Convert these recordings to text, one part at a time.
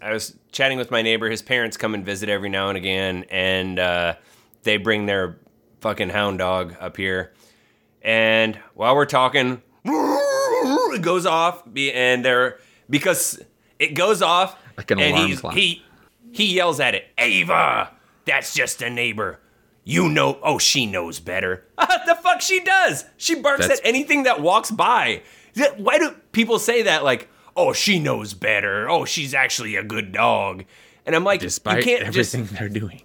I was chatting with my neighbor. His parents come and visit every now and again, and uh, they bring their fucking hound dog up here. And while we're talking, it goes off, and they're because it goes off, Like an and alarm clock. he he yells at it, Ava, that's just a neighbor. You know, oh, she knows better. the fuck she does. She barks That's- at anything that walks by. Why do people say that? Like, oh, she knows better. Oh, she's actually a good dog. And I'm like, Despite you can't just everything they're doing.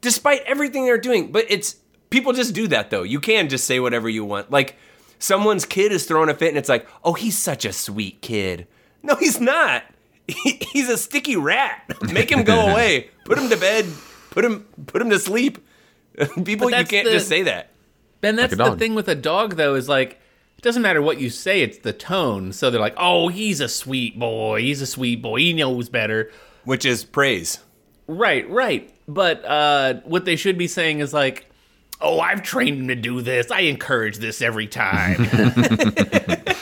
despite everything they're doing. But it's people just do that though. You can just say whatever you want. Like someone's kid is throwing a fit, and it's like, oh, he's such a sweet kid. No, he's not. He- he's a sticky rat. Make him go away. Put him to bed. Put him put him to sleep. People, you can't the- just say that. Ben, that's a the thing with a dog, though, is like, it doesn't matter what you say, it's the tone. So they're like, oh, he's a sweet boy. He's a sweet boy. He knows better. Which is praise. Right, right. But uh, what they should be saying is like, oh, I've trained him to do this. I encourage this every time.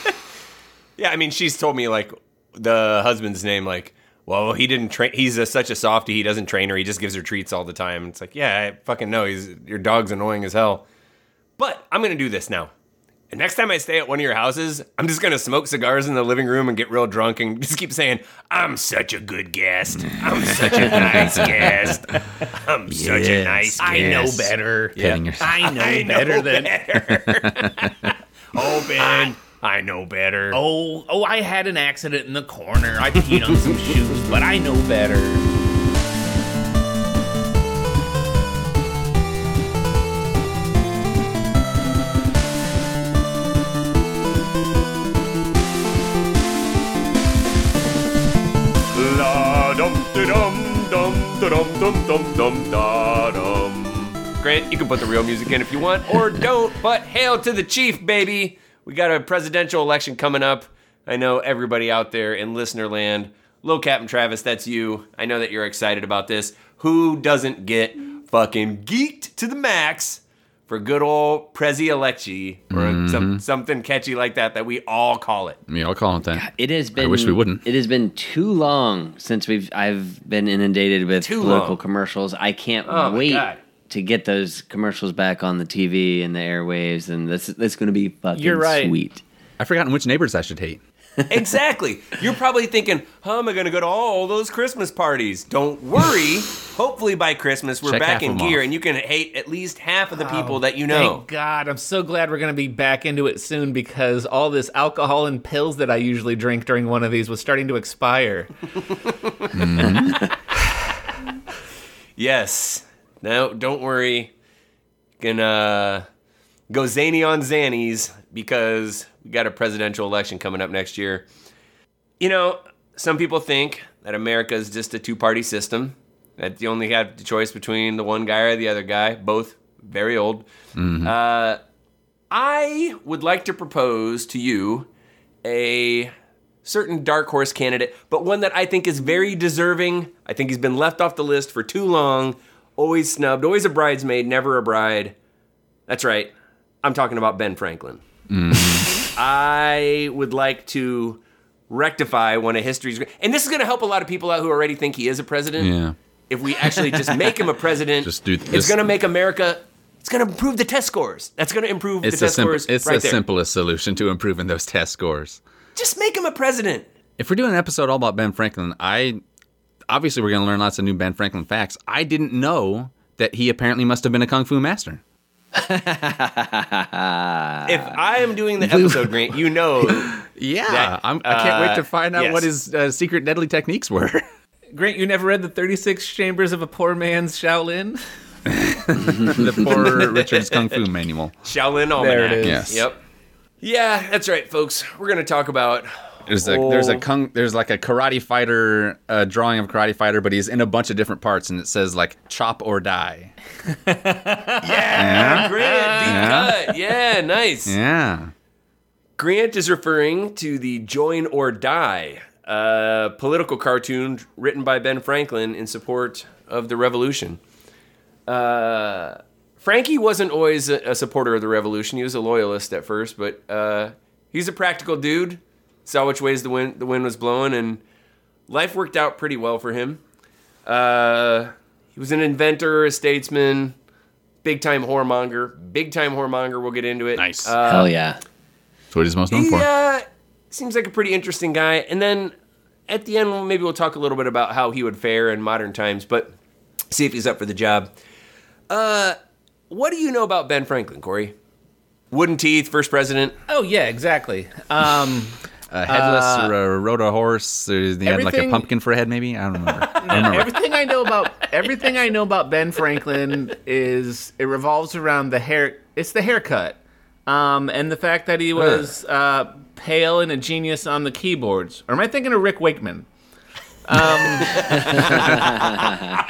Yeah, I mean, she's told me like the husband's name, like, well, he didn't train. He's a, such a softie. He doesn't train her. He just gives her treats all the time. It's like, yeah, I fucking know. He's your dog's annoying as hell. But I'm gonna do this now. And next time I stay at one of your houses, I'm just gonna smoke cigars in the living room and get real drunk and just keep saying, "I'm such a good guest. I'm such a nice guest. I'm such a Yes, nice guest. I know better. Petting yourself. I know I know better than. better. oh, Ben, I know better. Oh, oh, I had an accident in the corner. I peed on some shoes, but I know better. Grant, you can put the real music in if you want, or don't. But hail to the chief, baby! We got a presidential election coming up. I know everybody out there in listener land. Captain Travis, that's you. I know that you're excited about this. Who doesn't get fucking geeked to the max for good old Prezi Electi or some, mm-hmm. something catchy like that that we all call it? Me, I'll call it that. It has been. I wish we wouldn't. It has been too long since we've. I've been inundated with Too political long. commercials. I can't Oh wait to get those commercials back on the TV and the airwaves, and this this going to be fucking You're right. sweet. I've forgotten which neighbors I should hate. exactly. You're probably thinking, how am I going to go to all those Christmas parties? Don't worry. Hopefully by Christmas we're Check back in gear off. and you can hate at least half of the people that you know. Thank God. I'm so glad we're going to be back into it soon because all this alcohol and pills that I usually drink during one of these was starting to expire. Mm-hmm. Yes. No, don't worry. Gonna go zany on Zannies because we got a presidential election coming up next year. You know, some people think that America is just a two party system, that you only have the choice between the one guy or the other guy, both very old. Uh, I would like to propose to you a certain dark horse candidate, but one that I think is very deserving. I think he's been left off the list for too long, always snubbed, always a bridesmaid, never a bride. That's right. I'm talking about Ben Franklin. Mm-hmm. I would like to rectify one of history's and this is going to help a lot of people out who already think he is a president. Yeah. If we actually just make him a president, Just do- it's going to make America. It's going to improve the test scores. That's going to improve It's the the test simple, scores it's right the there. simplest solution to improving those test scores. Just make him a president. If we're doing an episode all about Ben Franklin, I obviously we're going to learn lots of new Ben Franklin facts. I didn't know that he apparently must have been a kung fu master. If I am doing the episode, Grant, you know Yeah, That- I'm, I can't wait uh, to find out yes. what his uh, secret deadly techniques were. Grant, you never read the 36 Chambers of a Poor Man's Shaolin? the poor Richard's kung fu manual. Shaolin Almanac. There it is. Yes. Yep. Yeah, that's right, folks. We're going to talk about. There's a there's a Oh. kung there's like a karate fighter uh, drawing of a karate fighter, but he's in a bunch of different parts, and it says like chop or die. Yeah, Grant, deep Yeah. cut. Yeah, nice. Yeah. Grant is referring to the Join or Die, uh, political cartoon written by Ben Franklin in support of the revolution. Uh, Frankie wasn't always a, a supporter of the revolution. He was a loyalist at first, but uh, he's a practical dude. Saw which ways the wind the wind was blowing, and life worked out pretty well for him. Uh, he was an inventor, a statesman, big time whoremonger, big time whoremonger. We'll get into it. Nice. Uh, Hell yeah. That's what he's most known he for. uh, seems like a pretty interesting guy. And then at the end, maybe we'll talk a little bit about how he would fare in modern times, but see if he's up for the job. Uh, what do you know about Ben Franklin, Corey? Wooden teeth, first president. Oh yeah, exactly. Um, A headless uh, rode a horse. uh, He had like a pumpkin for a head, maybe. I don't remember. I don't remember. everything I know about everything I know about Ben Franklin is it revolves around the hair. It's the haircut, um, and the fact that he was uh, pale and a genius on the keyboards. Or am I thinking of Rick Wakeman? Um,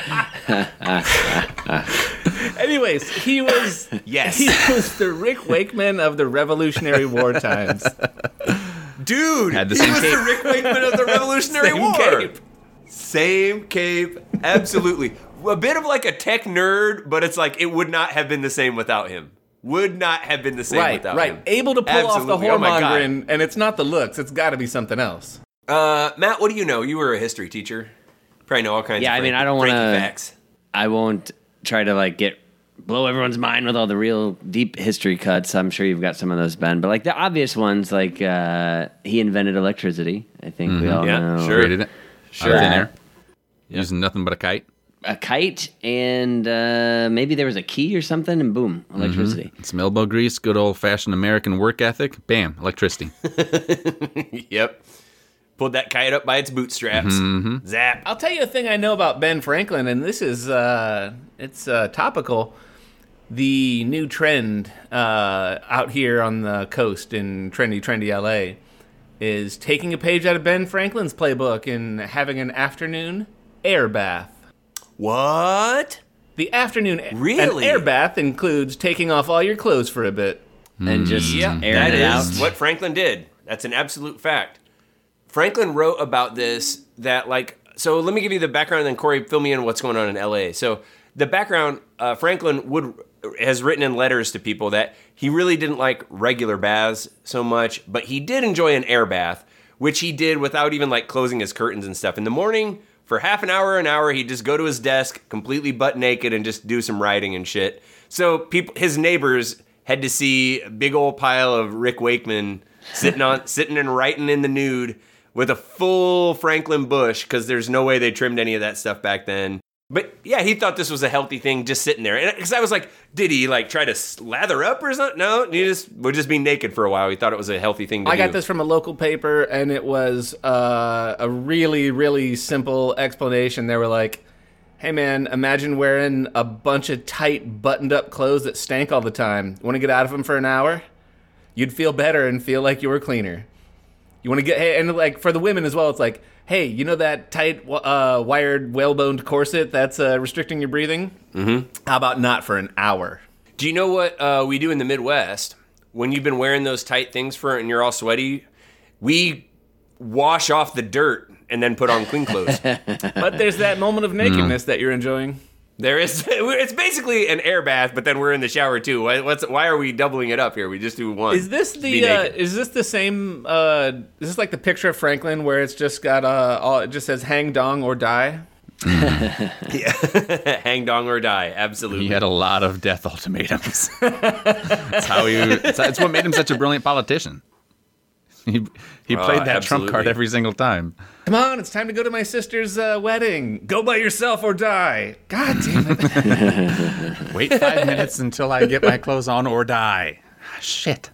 anyways, he was Yes. he was the Rick Wakeman of the Revolutionary War times. Dude, Had the he same was cape. the Rick Wakeman of the Revolutionary Same War. cape. Same cape, absolutely. a bit of like a tech nerd, but it's like it would not have been the same without him. Would not have been the same right, without right. him. Able to pull off the Absolutely. Oh my and it's not the looks. It's got to be something else. Uh, Matt, what do you know? You were a history teacher. Probably know all kinds. Yeah, of I mean, I don't wanna- I won't try to like get blow everyone's mind with all the real deep history cuts. I'm sure you've got some of those, Ben. But like the obvious ones, like uh, he invented electricity. I think we all Yeah, know. sure. Created it. Sure. Out of thin air. Using nothing but a kite. A kite and uh, maybe there was a key or something, and boom, electricity. Some elbow grease, good old fashioned American work ethic. Bam, electricity. Yep. Pulled that kite up by its bootstraps. Zap. I'll tell you a thing I know about Ben Franklin, and this is uh, it's uh, topical. The new trend uh, out here on the coast in trendy, trendy LA is taking a page out of Ben Franklin's playbook and having an afternoon air bath. What? The afternoon Really? an air bath includes taking off all your clothes for a bit. And just Yeah, airing that it is out. what Franklin did. That's an absolute fact. Franklin wrote about this that like so let me give you the background and then Corey fill me in what's going on in LA. So the background uh, Franklin would has written in letters to people that he really didn't like regular baths so much, but he did enjoy an air bath, which he did without even like closing his curtains and stuff. In the morning, for half an hour, an hour, he'd just go to his desk completely butt naked and just do some writing and shit. So people, his neighbors had to see a big old pile of Rick Wakeman sitting on sitting and writing in the nude with a full Franklin bush because there's no way they trimmed any of that stuff back then. But yeah, he thought this was a healthy thing just sitting there. And Because I was like, did he like try to slather up or something? No, he just would just be naked for a while. He thought it was a healthy thing to I do. got this from a local paper, and it was uh, a really, really simple explanation. They were like, "Hey, man, imagine wearing a bunch of tight, buttoned-up clothes that stank all the time. Want to get out of them for an hour? You'd feel better and feel like you were cleaner. You want to get, hey, and like for the women as well, it's like." Hey, you know that tight, uh, wired, whaleboned corset that's uh, restricting your breathing? Mm-hmm. How about not for an hour? Do you know what uh, we do in the Midwest when you've been wearing those tight things for and you're all sweaty? We wash off the dirt and then put on clean clothes. But there's that moment of nakedness that you're enjoying. There is it's basically an air bath, but then we're in the shower too. Why, what's why are we doubling it up here? We just do one. Is this the uh, is this the same uh is this like the picture of Franklin where it's just got uh all, it just says hang dong or die? yeah, hang dong or die? Absolutely. He had a lot of death ultimatums. That's how he. It's, it's what made him such a brilliant politician. He he Oh, played that trump card every single time. Come on, it's time to go to my sister's uh, wedding. Go by yourself or die. God damn it. Wait five minutes until I get my clothes on or die. Shit.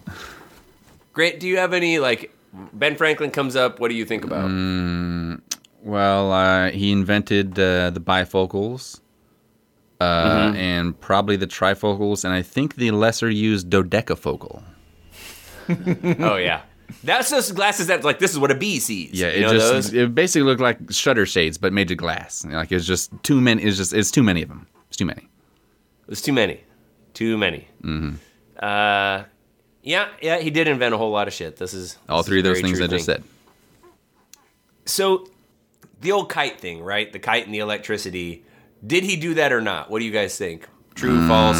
Great. Do you have any like Ben Franklin comes up? What do you think about? Mm. Well, uh, he invented uh, the bifocals. Uh, And probably the trifocals, and I think the lesser used dodecafocal. Oh yeah, that's those glasses that like this is what a bee sees. Yeah, you it know just those? it basically looked like shutter shades, but made of glass. Like it's just too many. It's just it's too many of them. It's too many. It's too many, too many. Mm-hmm. Uh, yeah, yeah, he did invent a whole lot of shit. This is All this three is of those things I just thing. said. So, the old kite thing, right? The kite and the electricity. Did he do that or not? What do you guys think? True, false?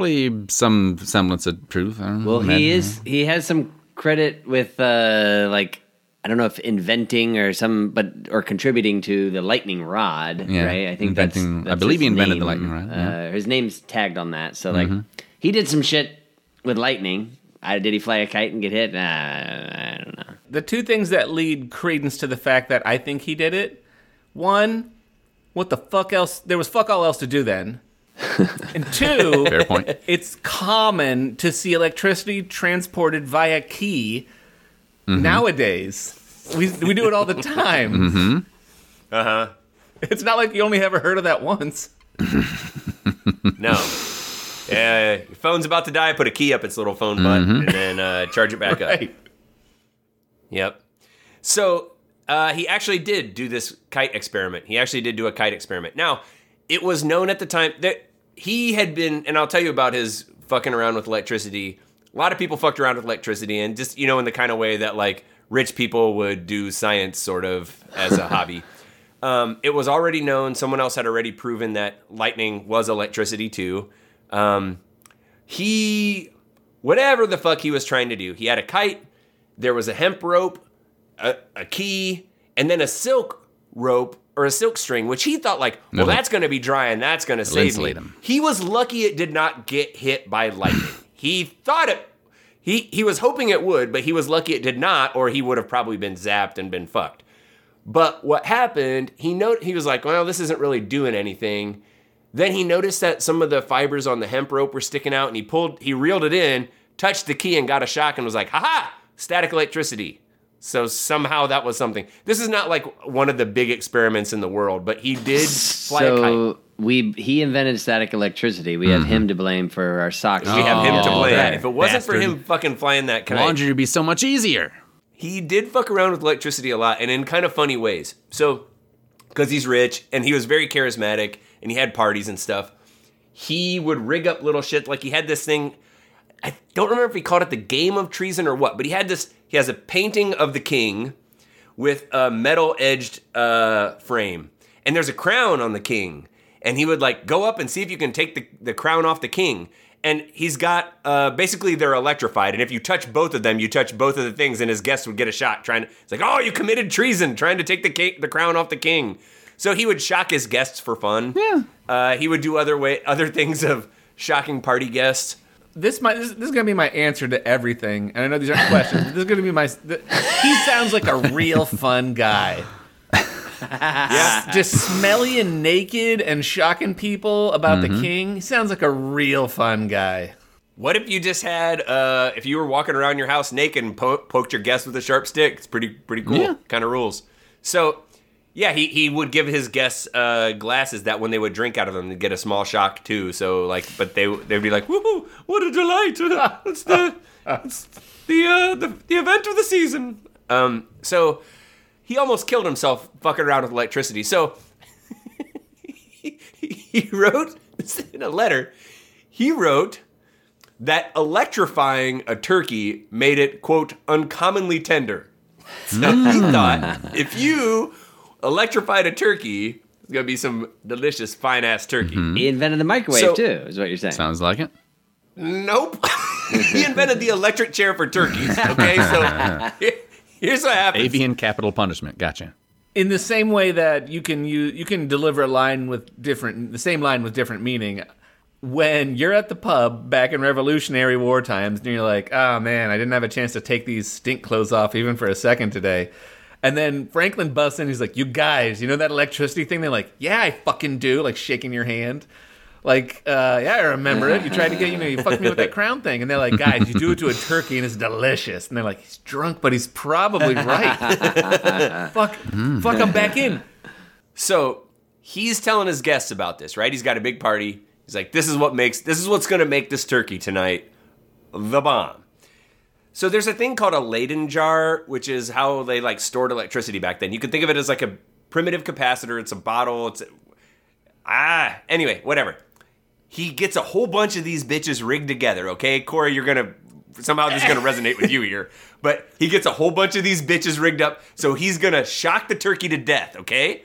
Probably some semblance of truth. I don't know, Well, he is. He has some credit with uh, like I don't know if inventing or some, but or contributing to the lightning rod, Yeah, right? I think inventing- that's, I that's believe he his invented the lightning rod, yeah. Mm-hmm. Uh, his name's tagged on that, so like he did some shit with lightning. Uh, did he fly a kite and get hit? Uh, I don't know. The two things that lead credence to the fact that I think he did it. One, what the fuck else? There was fuck all else to do then. And two, Fair point. it's common to see electricity transported via key nowadays. We, we do it all the time. Uh huh. It's not like you only ever heard of that once. No. Uh, your phone's about to die. Put a key up its little phone butt, and then uh, charge it back up. Yep. So uh, he actually did do this kite experiment. He actually did do a kite experiment. Now, it was known at the time that he had been, and I'll tell you about his fucking around with electricity. A lot of people fucked around with electricity, and just you know, in the kind of way that like rich people would do science, sort of as a hobby. Um, it was already known. Someone else had already proven that lightning was electricity too. Um, he, whatever the fuck he was trying to do, he had a kite. There was a hemp rope, a, a key, and then a silk rope or a silk string, which he thought like, well, that's going to be dry and that's going to save me. him. He was lucky it did not get hit by lightning. he thought it. He he was hoping it would, but he was lucky it did not, or he would have probably been zapped and been fucked. But what happened? He note he was like, well, this isn't really doing anything. Then he noticed that some of the fibers on the hemp rope were sticking out, and he pulled, he reeled it in, touched the key, and got a shock, and was like, ha "Ha Static electricity." So somehow that was something. This is not like one of the big experiments in the world, but he did fly a kite. So we he invented static electricity. We have him mm-hmm. to blame for our socks. We have him oh, to Oh, blame. that If it wasn't for him fucking flying that kite, Laundry would be so much easier. he did fuck around with electricity a lot and in kind of funny ways. So, because he's rich and he was very charismatic and he had parties and stuff, he would rig up little shit. Like he had this thing. I don't remember if he called it the game of treason or what, but he had this. He has a painting of the king with a metal edged uh, frame, and there's a crown on the king. And he would like go up and see if you can take the, the crown off the king. And he's got uh, basically they're electrified, and if you touch both of them, you touch both of the things, and his guests would get a shot. Trying to, it's like, oh, you committed treason, trying to take the king, the crown off the king. So he would shock his guests for fun. Yeah. Uh, he would do other way, other things of shocking party guests. This might this, this is gonna be my answer to everything, and I know these aren't questions. But this is gonna be my. th- he sounds like a real fun guy. Yeah. Just smelly and naked and shocking people about the king. He sounds like a real fun guy. What if you just had, uh, if you were walking around your house naked and po- poked your guests with a sharp stick? It's pretty, pretty cool. Yeah. Kind of rules. So, yeah, he, he would give his guests uh, glasses that when they would drink out of them, they'd get a small shock too. So, like, but they they'd be like, "Woohoo! What a delight! It's the it's the uh, the the event of the season." Um, so he almost killed himself fucking around with electricity. So he, he wrote in a letter. He wrote that electrifying a turkey made it quote uncommonly tender. So he thought if you electrified a turkey, it's gonna be some delicious fine ass turkey. Mm-hmm. He invented the microwave So- too. Is what you're saying? Sounds like it. Nope. he invented the electric chair for turkeys. Okay, so here- here's what happens. Avian capital punishment. Gotcha. In the same way that you can you you can deliver a line with different the same line with different meaning. When you're at the pub back in Revolutionary War times, and you're like, "Oh man, I didn't have a chance to take these stink clothes off even for a second today," and then Franklin busts in, he's like, "You guys, you know that electricity thing?" They're like, "Yeah, I fucking do," like shaking your hand. Like, uh, yeah, I remember it. You tried to get, you know, you fucked me with that crown thing. And they're like, guys, you do it to a turkey and it's delicious. And they're like, he's drunk, but he's probably right. fuck, fuck, I'm back in. So he's telling his guests about this, right? He's got a big party. He's like, this is what makes this is what's gonna make this turkey tonight the bomb. So there's a thing called a Leyden jar, which is how they like stored electricity back then. You can think of it as like a primitive capacitor. It's a bottle. It's a, ah anyway, whatever. He gets a whole bunch of these bitches rigged together. Okay, Corey, you're gonna somehow this is gonna resonate with you here. But he gets a whole bunch of these bitches rigged up, so he's gonna shock the turkey to death. Okay,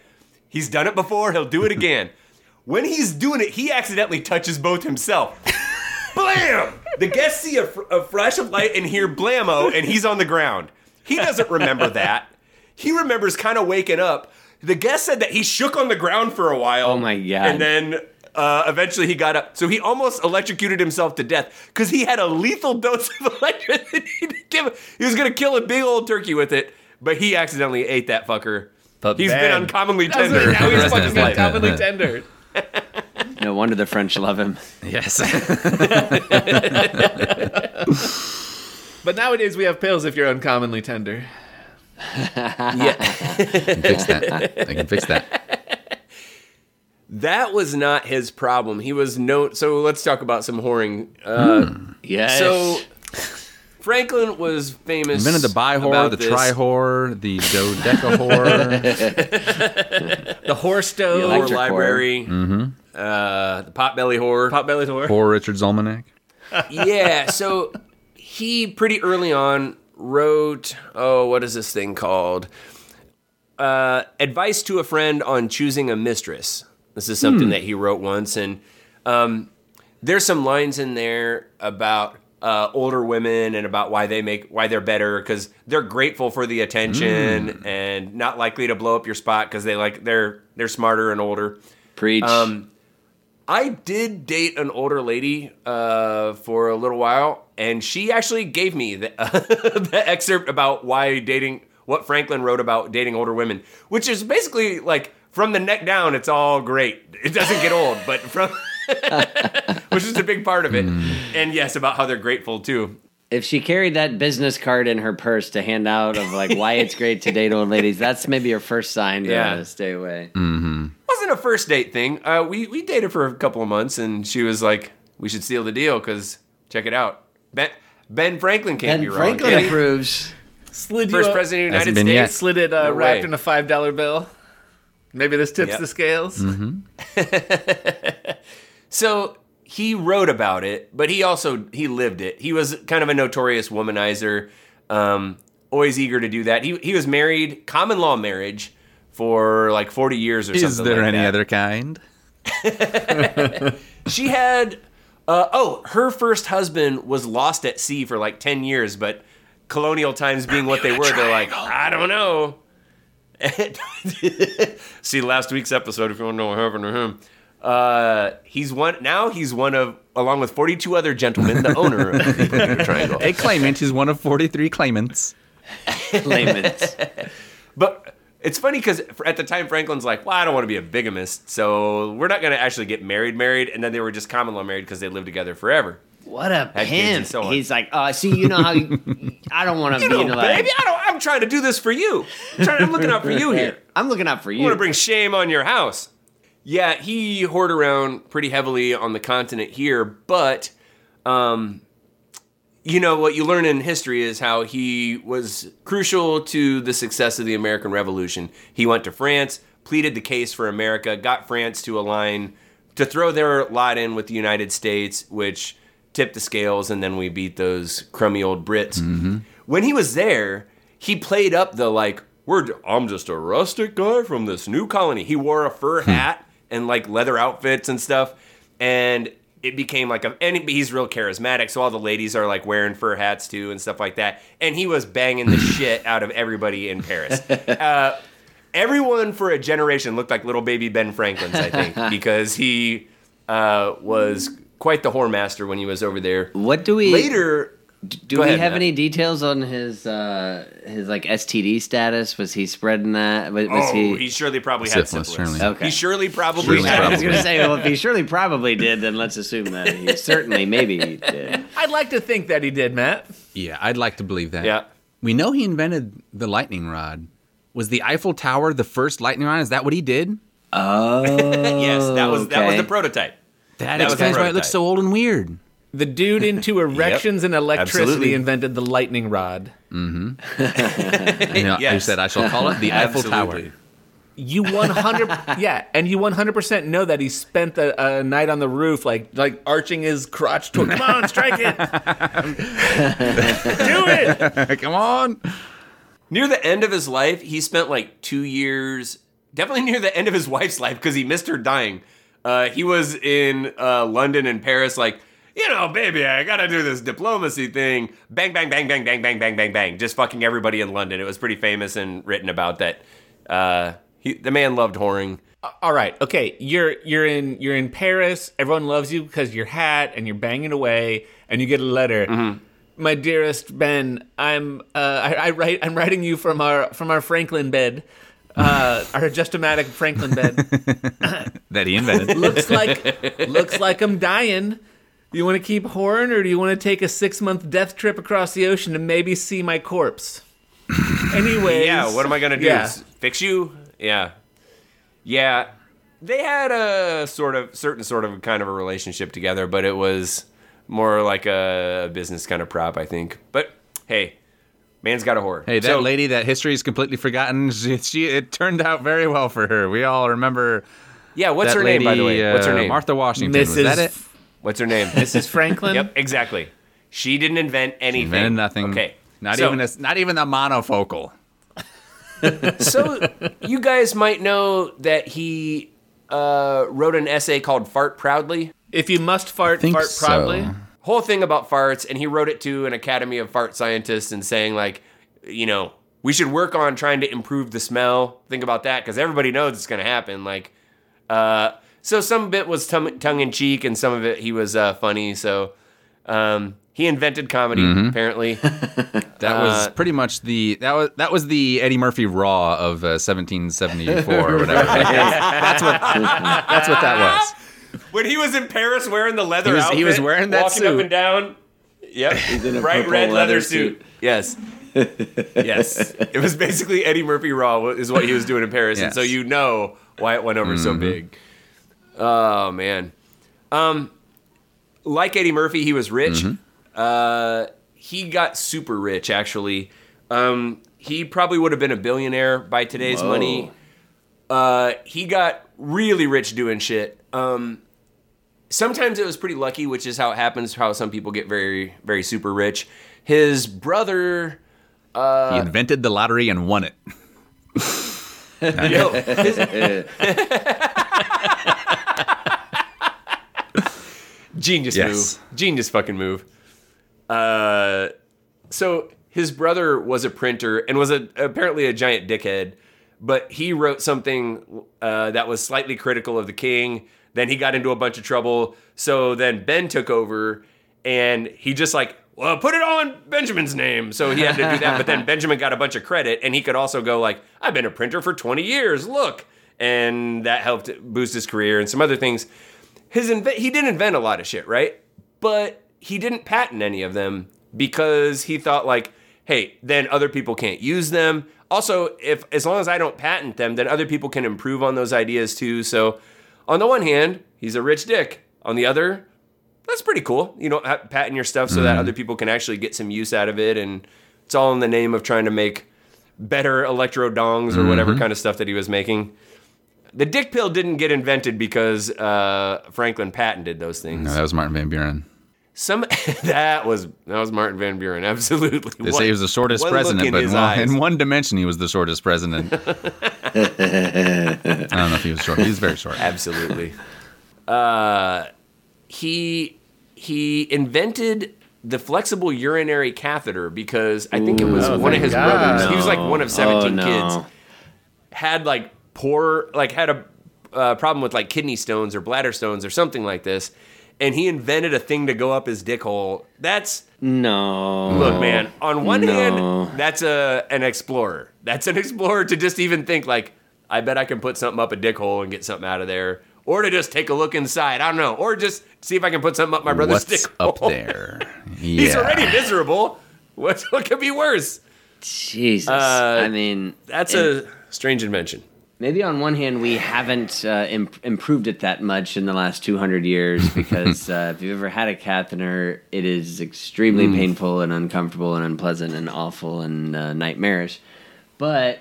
he's done it before. He'll do it again. When he's doing it, he accidentally touches both himself. Blam! The guests see a, fr- a flash of light and hear blammo, and he's on the ground. He doesn't remember that. He remembers kind of waking up. The guest said that he shook on the ground for a while. Oh my God. And then uh, eventually he got up. So he almost electrocuted himself to death because he had a lethal dose of electricity to give. He was going to kill a big old turkey with it, but he accidentally ate that fucker. But He's been man, uncommonly Now he's tender. for the fucking rest of his life. uncommonly tender. No wonder the French love him. Yes. But nowadays we have pills if you're uncommonly tender. Yeah. I can fix that. I can fix that. That was not his problem. He was no. So let's talk about some whoring. Uh, Yes. So Franklin was famous. Invented the bi whore, about the this. tri whore, the dodeca whore. The horse stove, whore Electric library, uh, the potbelly whore. potbelly whore. Poor Richard's Almanac. yeah, so he pretty early on wrote, oh, what is this thing called? Uh, Advice to a friend on choosing a mistress. This is something that he wrote once, and um, there's some lines in there about uh, older women and about why they make why they're better because they're grateful for the attention and not likely to blow up your spot because they like they're they're smarter and older. Preach. Um, I did date an older lady uh, for a little while, and she actually gave me the, the excerpt about why dating, what Franklin wrote about dating older women, which is basically like from the neck down, it's all great. It doesn't get old, but from, which is a big part of it. And yes, about how they're grateful too. If she carried that business card in her purse to hand out of like why it's great to date old ladies, that's maybe your first sign to Yeah. stay away. wasn't a first date thing. Uh, we we dated for a couple of months, and she was like, "We should seal the deal because check it out." Ben Ben Franklin can't And be wrong. Franklin can approves. Slid First you president of the United been yet. States. slid it uh, No wrapped in a five dollar bill. Maybe this tips Yep. the scales. So he wrote about it, but he also he lived it. He was kind of a notorious womanizer, um, always eager to do that. He he was married, common law marriage, for like forty years or something. Is there like any that. other kind? She had, uh, oh, her first husband was lost at sea for like 10 years, but colonial times being what they were, they're like, I don't know. See last week's episode if you want to know what happened to him. Uh, he's one now. He's one of, along with 42 other gentlemen, the owner of the Bermuda Triangle. A claimant is one of 43 claimants. claimants. But it's funny because at the time Franklin's like, well, I don't want to be a bigamist, so we're not going to actually get married, married, and then they were just common law married because they lived together forever. What a Had kids and pimp. so on. He's like, uh, see, you know how you, I don't want to You be know, in a like, baby, I don't. I'm trying to do this for you. I'm, trying, I'm looking out for you here. I'm looking out for I you. want to bring shame on your house. Yeah, he whored around pretty heavily on the continent here, but um, you know what you learn in history is how he was crucial to the success of the American Revolution. He went to France, pleaded the case for America, got France to align to throw their lot in with the United States, which tipped the scales, and then we beat those crummy old Brits. When he was there, he played up the like, "We're I'm just a rustic guy from this new colony." He wore a fur hat and like leather outfits and stuff, and it became like a and he's real charismatic so all the ladies are like wearing fur hats too and stuff like that and he was banging the shit out of everybody in paris. Uh, everyone for a generation looked like little baby ben franklin's i think because he uh, was quite the whore master when he was over there. What do we later Do Go we ahead, have Matt. any details on his uh, his like STD status? Was he spreading that? Was, was oh he? he surely probably had Syphilis, syphilis certainly. Okay. he surely probably Surely had I was probably. going to say, well, if he surely probably did, then let's assume that he certainly maybe he did. I'd like to think that he did, Matt. Yeah, I'd like to believe that. Yeah. We know he invented the lightning rod. Was the Eiffel Tower the first lightning rod? Is that what he did? Oh, yes that was that was okay. the prototype That, That was explains why it looks so old and weird. The dude into erections and electricity absolutely. invented the lightning rod. You know, Yes. I said I shall call it the Eiffel Tower. You 100 yeah, and you 100% know that he spent a, a night on the roof like like arching his crotch to Come on, strike it. Do it. Come on. near the end of his life, he spent like two years, definitely near the end of his wife's life because he missed her dying. Uh, he was in uh, London and Paris, like you know, baby, I gotta do this diplomacy thing. Bang, bang, bang, bang, bang, bang, bang, bang, bang. Just fucking everybody in London. It was pretty famous and written about that. Uh, he, the man loved whoring. All right. Okay. You're you're in you're in Paris. Everyone loves you because your hat and you're banging away, and you get a letter. My dearest Ben, I'm uh, I, I write I'm writing you from our from our Franklin bed, uh, our Justomatic Franklin bed. that he invented. looks like looks like I'm dying. Do you want to keep Horn, or do you want to take a six month death trip across the ocean to maybe see my corpse? anyway, Yeah, what am I gonna do? Yeah. Fix you? Yeah, yeah. They had a sort of certain sort of kind of a relationship together, but it was more like a business kind of prop, I think. But hey, man's got a whore. Hey, that So- lady that history is completely forgotten. She, she it turned out very well for her. We all remember Yeah, what's her lady. name by the way? What's her uh, name? Martha Washington. Mrs. Was that it? What's her name? Mrs. Franklin. Yep, exactly. She didn't invent anything. Invented nothing. Okay. Not so, even a, not even a monofocal. so you guys might know that he uh, wrote an essay called "Fart Proudly." If you must fart, think fart so. proudly. whole thing about farts and he wrote it to an academy of fart scientists and saying like you know we should work on trying to improve the smell think about that because everybody knows it's going to happen like uh so some of it was tongue in cheek and some of it he was uh, funny so um he invented comedy apparently That was Uh, pretty much the that was that was the Eddie Murphy Raw of uh, 1774 or whatever. that's what that's what that was. when he was in paris wearing the leather He was- outfit he was wearing that walking up and down yep in a bright red leather, leather suit. suit. Yes. yes. It was basically Eddie Murphy Raw is what he was doing in Paris. And so you know why it went over so big. Oh man. Um like Eddie Murphy, he was rich. Uh he got super rich actually. Um he probably would have been a billionaire by today's Whoa. money. Uh he got really rich doing shit. Um sometimes it was pretty lucky, which is how it happens. How some people get very, very super rich. His brother, he invented the lottery and won it. yo, his- genius Yes. move, genius fucking move. Uh, so his brother was a printer and was a, apparently a giant dickhead, but he wrote something uh, that was slightly critical of the king. Then he got into a bunch of trouble. So then Ben took over and he just like, well, put it all in Benjamin's name. So he had to do that. But then Benjamin got a bunch of credit and he could also go like, I've been a printer for 20 years. Look. And that helped boost his career and some other things. His inve- he did invent a lot of shit, right? But he didn't patent any of them because he thought like, hey, then other people can't use them. Also, if as long as I don't patent them, then other people can improve on those ideas too. So, on the one hand, he's a rich dick. On the other, that's pretty cool. You know, patent your stuff so that mm-hmm. other people can actually get some use out of it, and it's all in the name of trying to make better electro dongs or mm-hmm. whatever kind of stuff that he was making. The dick pill didn't get invented because uh, Franklin patented those things. No, that was Martin Van Buren. Some that was that was Martin Van Buren. Absolutely, They say he was the shortest president, but in one, in one dimension, he was the shortest president. I don't know if he was short. He's very short. Absolutely. uh, he he invented the flexible urinary catheter because I think it was Oh, one of his God. brothers. He was like one of seventeen Oh, kids. no. Had like poor like had a uh, problem with like kidney stones or bladder stones or something like this, and he invented a thing to go up his dick hole. That's No. Look, man. On one No. hand, that's a an explorer. That's an explorer to just even think like, I bet I can put something up a dick hole and get something out of there, or to just take a look inside. I don't know, or just see if I can put something up my brother's What's dick up hole. there? He's already miserable. What what could be worse? Jesus. Uh, I mean, That's and a strange invention. Maybe on one hand we haven't uh, im- improved it that much in the last 200 years because uh, if you've ever had a catheter, it is extremely painful and uncomfortable and unpleasant and awful and uh, nightmarish. But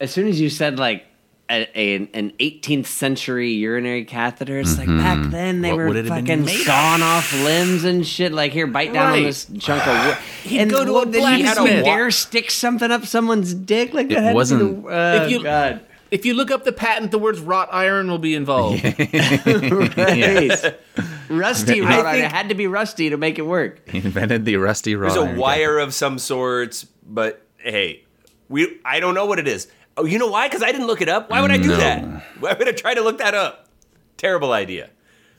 as soon as you said like a, a, an 18th century urinary catheter, it's like back then they What were would it have been fucking sawing off limbs and shit. Like here, bite down on this chunk of wood. He'd and go to a did he blacksmith. dare stick something up someone's dick like that? It had to be wasn't- the- uh, If you- God. If you look up the patent, the words wrought iron will be involved. Right. Rusty I wrote on it. had to be rusty to make it work. He invented the rusty rod. There's a iron wire of some sorts, but hey, we I don't know what it is. Oh, you know why? Because I didn't look it up. Why would I do No. that? Why would I try to look that up? Terrible idea.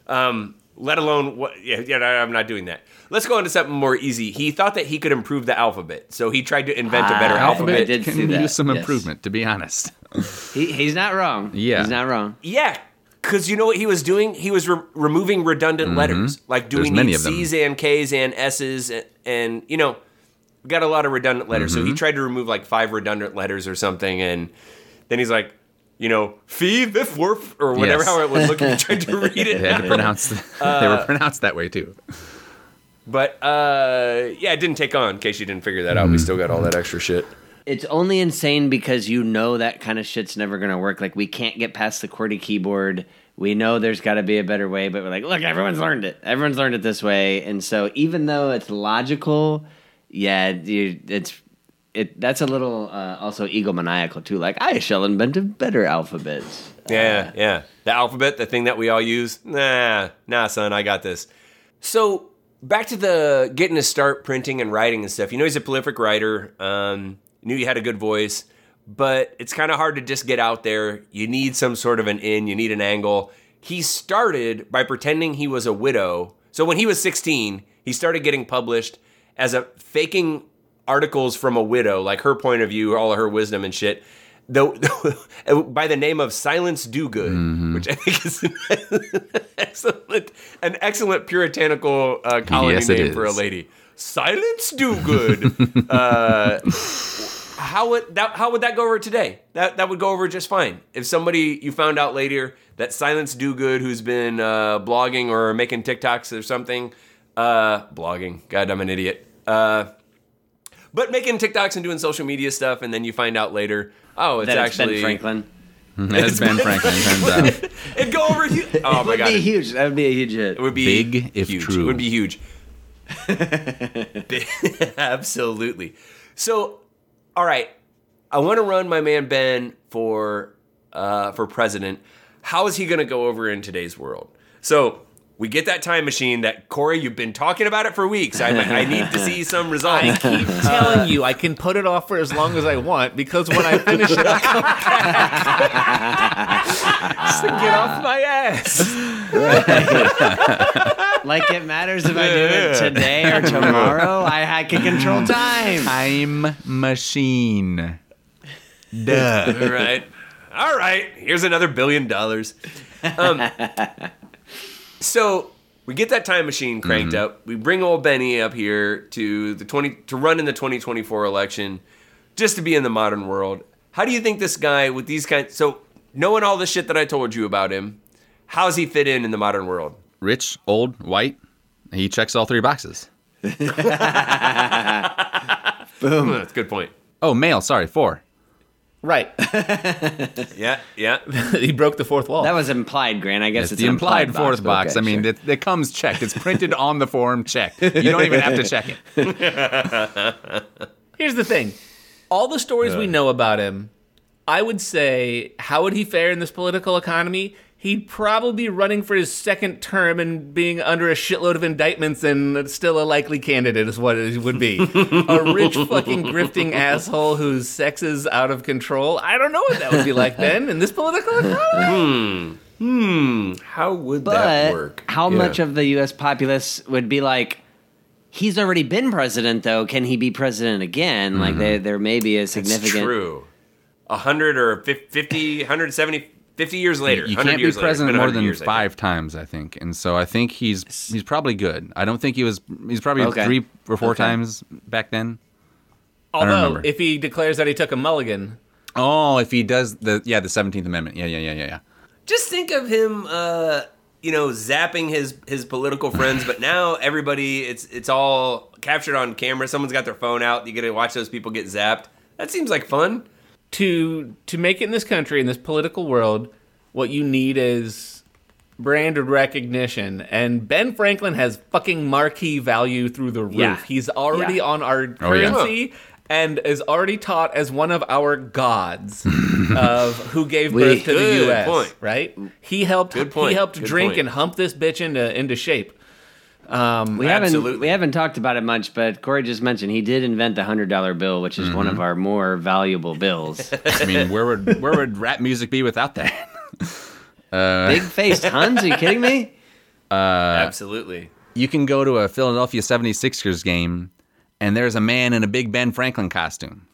Um, let alone what? Yeah, yeah, I'm not doing that. Let's go on to something more easy. He thought that he could improve the alphabet, so he tried to invent a better Ah, alphabet. I did Can see that. use some yes. improvement, to be honest. He, he's not wrong. Yeah. He's not wrong. Yeah, because you know what he was doing? He was re- removing redundant letters, like do Mm-hmm. There's we many need of them. C's and K's and S's, and, and you know, we got a lot of redundant letters. Mm-hmm. So he tried to remove like five redundant letters or something, and then he's like, you know, fee, fifth, worf, or whatever Yes. how it was looking. He tried to read it. They had to it, pronounce. they Uh, were pronounced that way too. but uh, yeah, it didn't take on. In case you didn't figure that out, we Mm-hmm. still got all that extra shit. It's only insane because you know that kind of shit's never going to work. Like, we can't get past the QWERTY keyboard. We know there's got to be a better way, but we're like, look, everyone's learned it. Everyone's learned it this way. And so, even though it's logical, yeah, you, it's. It, that's a little uh, also egomaniacal too. Like I shall invent a better alphabet. Yeah, yeah. The alphabet, the thing that we all use. Nah, nah, son, I got this. So back to the getting to start printing and writing and stuff. You know, he's a prolific writer. Um, knew he had a good voice, but it's kind of hard to just get out there. You need some sort of an in. You need an angle. He started by pretending he was a widow. So when he was 16, he started getting published as a faking articles from a widow, like her point of view, all of her wisdom and shit. Though by the name of Silence Dogood, which I think is an excellent, an excellent puritanical uh, colony Yes, name for a lady. Silence Dogood. uh, how would that how would that go over today? That that would go over just fine. If somebody you found out later that Silence Do Good, who's been uh, blogging or making TikToks or something, uh, blogging. God, I'm an idiot. Uh, but making TikToks and doing social media stuff, and then you find out later, oh, it's That it's Ben actually Franklin. As Ben Franklin turns out. It'd go over. Hu- oh my god, would be huge. That would be a huge hit. it would be Big if huge. true. It would be huge. Absolutely. So, all right, I want to run my man Ben for uh, for president. How is he going to go over in today's world? So. We get that time machine that Corey, you've been talking about it for weeks. I, I need to see some results. I keep telling you, I can put it off for as long as I want because when I finish it, I'll come to get off my ass. Like it matters if I do it today or tomorrow. I, I can control time. Time machine. Duh. All right. All right. Here's another billion dollars. Um, so we get that time machine cranked mm-hmm. up. We bring old Benny up here to the 20 to run in the 2024 election just to be in the modern world. How do you think this guy with these kind so knowing all the shit that I told you about him, how's he fit in in the modern world? Rich, old, white. He checks all three boxes. Boom. That's a good point. Oh, male. Sorry, four. Right. Yeah, yeah. he broke the fourth wall. That was implied, Grant. I guess It's it's, the an implied, fourth but box. okay, I mean, sure. it, it comes checked. It's printed on the form checked. You don't even have to check it. Here's the thing. All the stories we know about him, I would say, how would he fare in this political economy? He'd probably be running for his second term and being under a shitload of indictments and still a likely candidate is what it would be. a rich fucking grifting asshole whose sex is out of control. I don't know what that would be like then in this political economy. Hmm. How would but that work? how Yeah. much of the U.S. populace would be like? He's already been president, though. Can he be president again? Like, there, there may be a It's significant. true. 100 or fif- 50, 170, 50 years later. You can't be years later. President been more than years, I think. five times, I think. And so I think he's he's probably good. I don't think he was. He's probably Okay. three or four Okay. times back then. Although, if he declares that he took a mulligan, Oh, if he does the yeah the Seventeenth Amendment. Yeah, yeah, yeah, yeah, yeah. Just think of him, uh, you know, zapping his his political friends. but now everybody, it's it's all captured on camera. Someone's got their phone out. You get to watch those people get zapped. That seems like fun. To to make it in this country in this political world what you need is brand recognition and ben franklin has fucking marquee value through the roof Yeah. he's already Yeah. on our Oh, yeah. currency and is already taught as one of our gods of who gave birth to the U.S. point. Right? He helped. Good point. He helped Good drink point. and hump this bitch into into shape. Um, we haven't Absolutely. we haven't talked about it much, but Corey just mentioned he did invent the hundred dollar bill, which is one of mm-hmm. our more valuable bills. I mean, where would where would rap music be without that? Uh, big faced Huns? Are you kidding me? Uh, absolutely. You can go to a Philadelphia 76ers game, and there's a man in a Big Ben Franklin costume.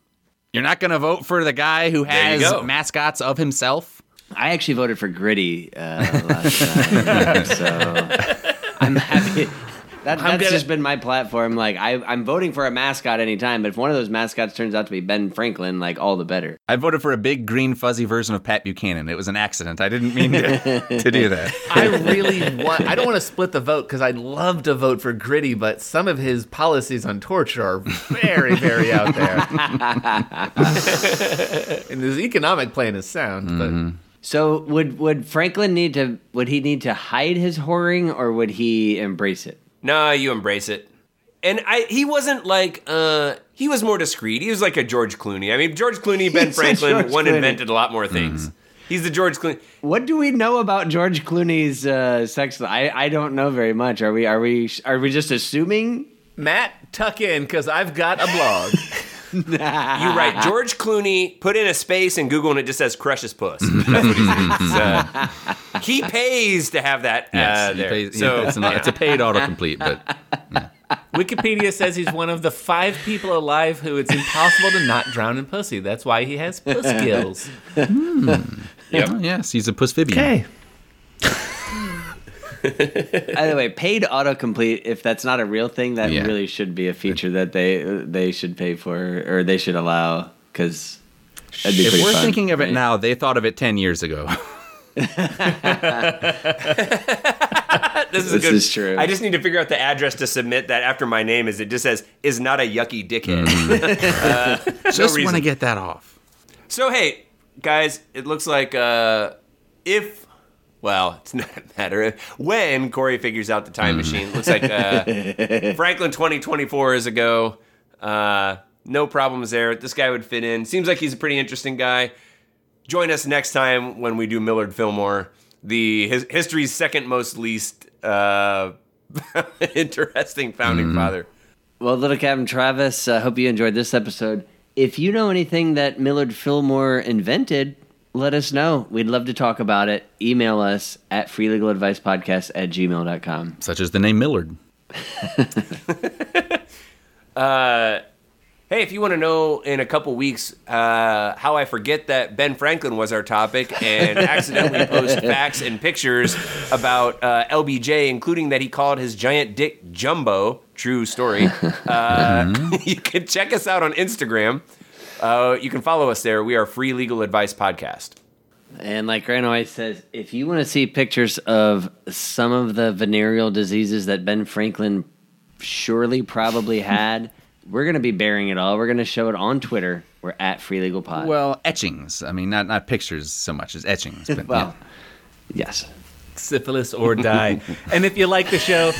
You're not going to vote for the guy who has mascots of himself? I actually voted for Gritty uh, last time, so I'm happy. That, that's gonna- just been my platform. Like I, I'm voting for a mascot anytime, but if one of those mascots turns out to be Ben Franklin, like all the better. I voted for a big green fuzzy version of Pat Buchanan. It was an accident. I didn't mean to, to do that. I really want. I don't want to split the vote because I'd love to vote for Gritty, but some of his policies on torture are very, very out there. and his economic plan is sound, but mm-hmm. So would would Franklin need to would he need to hide his whoring or would he embrace it? Nah, you embrace it. And I, he wasn't like, uh, he was more discreet. He was like a George Clooney. I mean, George Clooney, Ben Franklin, one Clooney. invented a lot more things. He's the George Clooney. What do we know about George Clooney's uh, sex? I I don't know very much. Are we are we are we just assuming? Matt, tuck in because I've got a blog. You write George Clooney, put in a space in Google, and it just says "crushes puss." That's what he says. Uh, he pays to have that Yes, uh, there. pays- so it's, an, it's a paid autocomplete, but Wikipedia says he's one of the five people alive who it's impossible to not drown in pussy. That's why he has puss skills. oh, yes, he's a pussphibian. By the way, paid autocomplete. If that's not a real thing, that Yeah. really should be a feature that they they should pay for or they should allow because be If we're fun, thinking of it right? now, they thought of it 10 years ago. this is a This good. is true. I just need to figure out the address to submit that after my name is. It just says is not a yucky dickhead. Just want to get that off. So hey, guys, it looks like uh, if well, it's not a matter of when Corey figures out the time machine. Looks like uh, Franklin 2024 is a go. Uh, no problems there. This guy would fit in. Seems like he's a pretty interesting guy. Join us next time when we do Millard Fillmore, the his, history's second most least uh, interesting founding father. Well, little Captain Travis, I hope you enjoyed this episode. If you know anything that Millard Fillmore invented, let us know. We'd love to talk about it. Email us at freelegaladvicepodcast at gmail.com. Such as the name Millard. Hey, if you want to know in a couple weeks uh, how I forget that Ben Franklin was our topic and accidentally post facts and pictures about uh, LBJ, including that he called his giant dick Jumbo, true story, uh, you can check us out on Instagram. Uh, you can follow us there. We are Free Legal Advice Podcast. And like Grant always says, if you want to see pictures of some of the venereal diseases that Ben Franklin surely probably had, we're going to be bearing it all. We're going to show it on Twitter. We're at Free Legal Pod. Well, etchings. I mean, not not pictures so much as etchings. But, Well, yes. Syphilis or die. and if you like the show,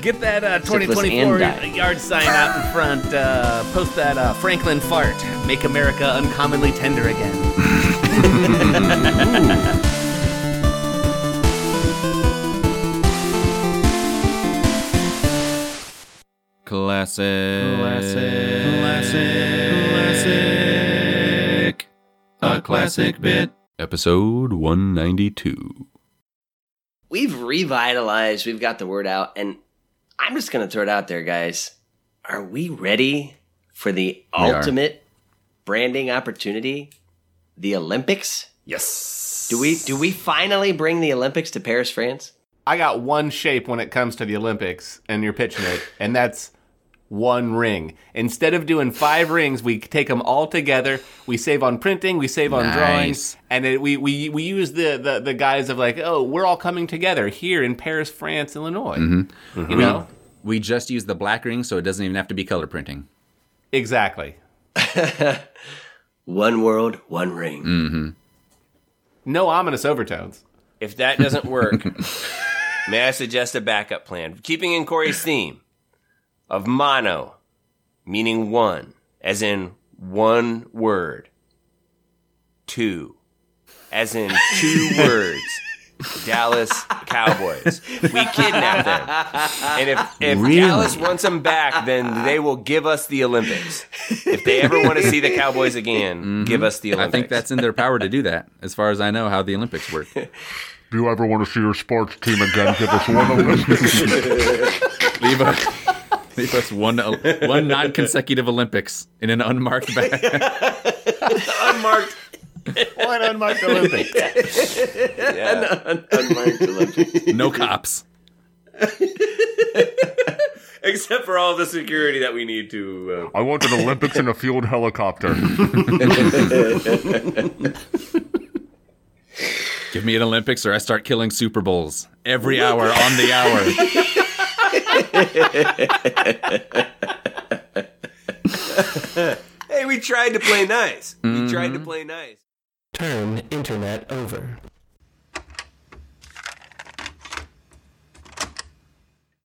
get that uh, 2024 yard sign out in front. Uh, post that uh, Franklin fart. Make America uncommonly tender again. Classic. Classic. Classic. A classic bit. Episode 192. We've revitalized, we've got the word out, and I'm just going to throw it out there, guys. Are we ready for the are. ultimate branding opportunity? The Olympics? Yes. Do we do we finally bring the Olympics to Paris, France? I got one shape when it comes to the Olympics, and you're pitching it, and that's one ring. Instead of doing five rings, we take them all together. We save on printing, we save on Nice. drawings, and it, we, we we use the, the the guise of like, oh, we're all coming together here in Paris, France, Illinois. Mm-hmm. You know, We just use the black ring, so it doesn't even have to be color printing. exactly. One world, one ring. Mm-hmm. No ominous overtones. If that doesn't work, may I suggest a backup plan? Keeping in Corey's theme of mono, meaning one, as in one word. Two, as in two words. Dallas Cowboys. We kidnap them. And if, if Really? Dallas wants them back, then they will give us the Olympics. If they ever want to see the Cowboys again, give us the Mm-hmm. I think that's in their power to do that, as far as I know how the Olympics work. Do you ever want to see your sports team again? Give us one Olympics. leave, us, leave us one one non consecutive Olympics in an unmarked bag. unmarked. one unmarked Olympics. Yeah. Unmarked Olympics. No cops. Except for all the security that we need to. Uh, I want an Olympics in a fueled helicopter. Give me an Olympics or I start killing Super Bowls every hour on the hour. Hey, we tried to play nice. We tried to mm-hmm. play nice. Turn internet over.